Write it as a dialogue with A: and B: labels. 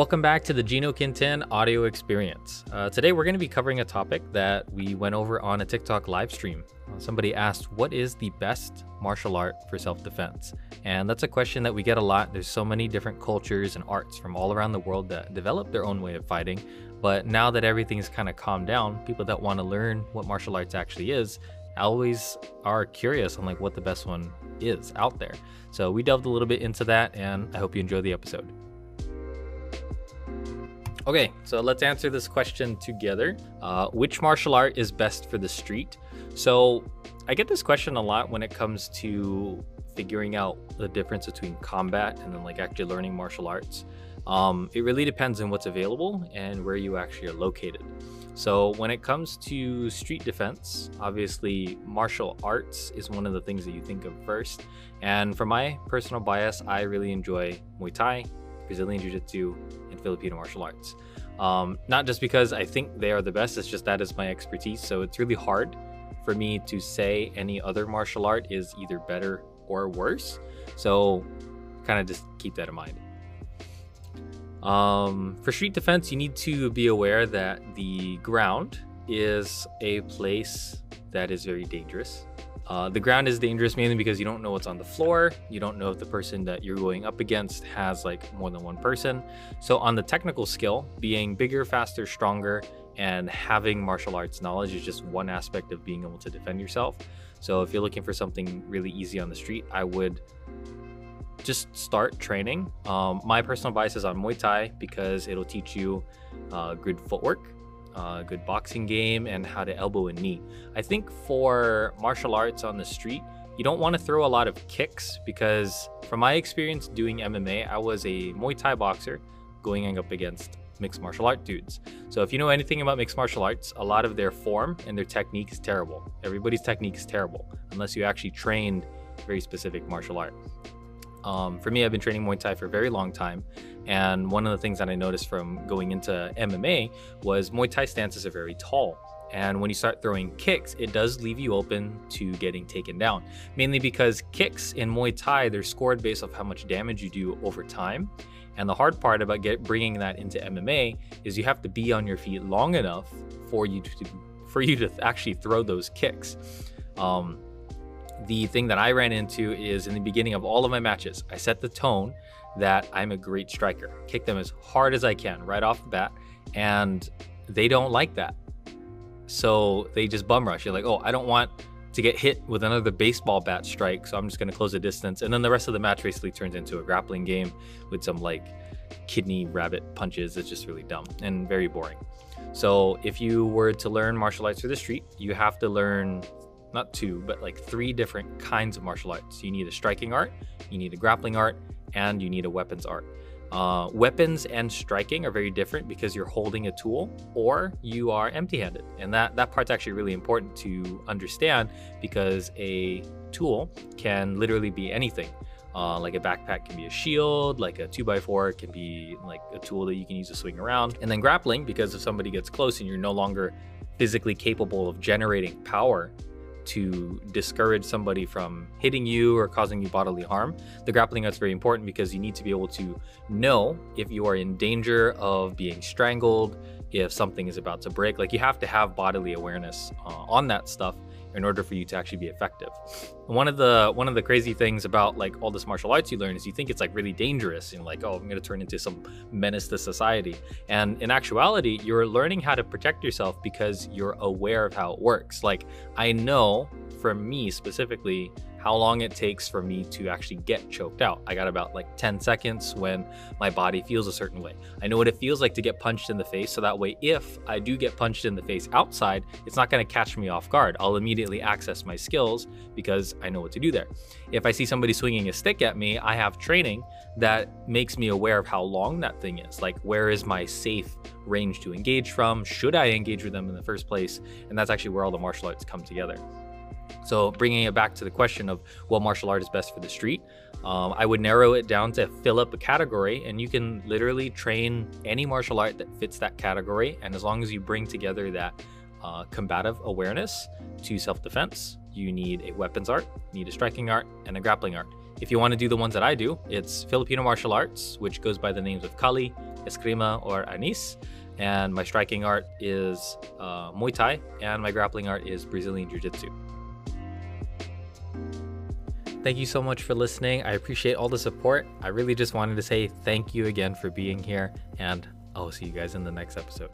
A: Welcome back to the Geno Quintin audio experience. Uh, today we're going to be covering a topic that we went over on a TikTok live stream. Uh, somebody asked, What is the best martial art for self defense? And that's a question that we get a lot. There's so many different cultures and arts from all around the world that develop their own way of fighting. But now that everything's kind of calmed down, people that want to learn what martial arts actually is always are curious on like what the best one is out there. So we delved a little bit into that and I hope you enjoy the episode. Okay, so let's answer this question together. Uh, which martial art is best for the street? So I get this question a lot when it comes to figuring out the difference between combat and then like actually learning martial arts. Um, it really depends on what's available and where you actually are located. So when it comes to street defense, obviously martial arts is one of the things that you think of first. And for my personal bias, I really enjoy Muay Thai, Brazilian Jiu Jitsu, and Filipino martial arts. Um, not just because I think they are the best, it's just that is my expertise. So it's really hard for me to say any other martial art is either better or worse. So kind of just keep that in mind. Um, for street defense, you need to be aware that the ground is a place that is very dangerous. Uh, the ground is dangerous mainly because you don't know what's on the floor. You don't know if the person that you're going up against has like more than one person. So, on the technical skill, being bigger, faster, stronger, and having martial arts knowledge is just one aspect of being able to defend yourself. So, if you're looking for something really easy on the street, I would just start training. Um, my personal bias is on Muay Thai because it'll teach you uh, good footwork uh, good boxing game, and how to elbow and knee. I think for martial arts on the street, you don't want to throw a lot of kicks because, from my experience doing MMA, I was a Muay Thai boxer going up against mixed martial art dudes. So if you know anything about mixed martial arts, a lot of their form and their technique is terrible. Everybody's technique is terrible unless you actually trained very specific martial art. Um, for me, I've been training Muay Thai for a very long time. And one of the things that I noticed from going into MMA was Muay Thai stances are very tall. And when you start throwing kicks, it does leave you open to getting taken down. Mainly because kicks in Muay Thai, they're scored based off how much damage you do over time. And the hard part about get, bringing that into MMA is you have to be on your feet long enough for you to for you to actually throw those kicks. Um, the thing that I ran into is in the beginning of all of my matches, I set the tone that I'm a great striker, kick them as hard as I can right off the bat, and they don't like that. So they just bum rush. You're like, oh, I don't want to get hit with another baseball bat strike, so I'm just going to close the distance. And then the rest of the match basically turns into a grappling game with some like kidney rabbit punches. It's just really dumb and very boring. So if you were to learn martial arts for the street, you have to learn not two, but like three different kinds of martial arts. You need a striking art, you need a grappling art, and you need a weapons art. Uh, weapons and striking are very different because you're holding a tool or you are empty-handed, and that that part's actually really important to understand because a tool can literally be anything. Uh, like a backpack can be a shield, like a 2x4 can be like a tool that you can use to swing around. And then grappling, because if somebody gets close and you're no longer physically capable of generating power to discourage somebody from hitting you or causing you bodily harm. The grappling is very important because you need to be able to know if you are in danger of being strangled, if something is about to break. Like you have to have bodily awareness uh, on that stuff in order for you to actually be effective. one of the one of the crazy things about like all this martial arts you learn is you think it's like really dangerous and like oh I'm going to turn into some menace to society. And in actuality, you're learning how to protect yourself because you're aware of how it works. Like I know for me specifically how long it takes for me to actually get choked out. I got about like 10 seconds when my body feels a certain way. I know what it feels like to get punched in the face, so that way, if I do get punched in the face outside, it's not to catch me off guard. I'll immediately access my skills because I know what to do there. If I see somebody swinging a stick at me, I have training that makes me aware of how long that thing is. Like, where is my safe range to engage from? Should I engage with them in the first place? And that's actually where all the martial arts come together. So, bringing it back to the question of what martial art is best for the street, um, I would narrow it down to fill up a category, and you can literally train any martial art that fits that category. And as long as you bring together that uh, combative awareness to self defense, you need a weapons art, you need a striking art, and a grappling art. If you want to do the ones that I do, it's Filipino martial arts, which goes by the names of Kali, Eskrima, or Arnis. And my striking art is uh, Muay Thai, and my grappling art is Brazilian Jiu Jitsu. Thank you so much for listening. I appreciate all the support. I really just wanted to say thank you again for being here, and I'll see you guys in the next episode.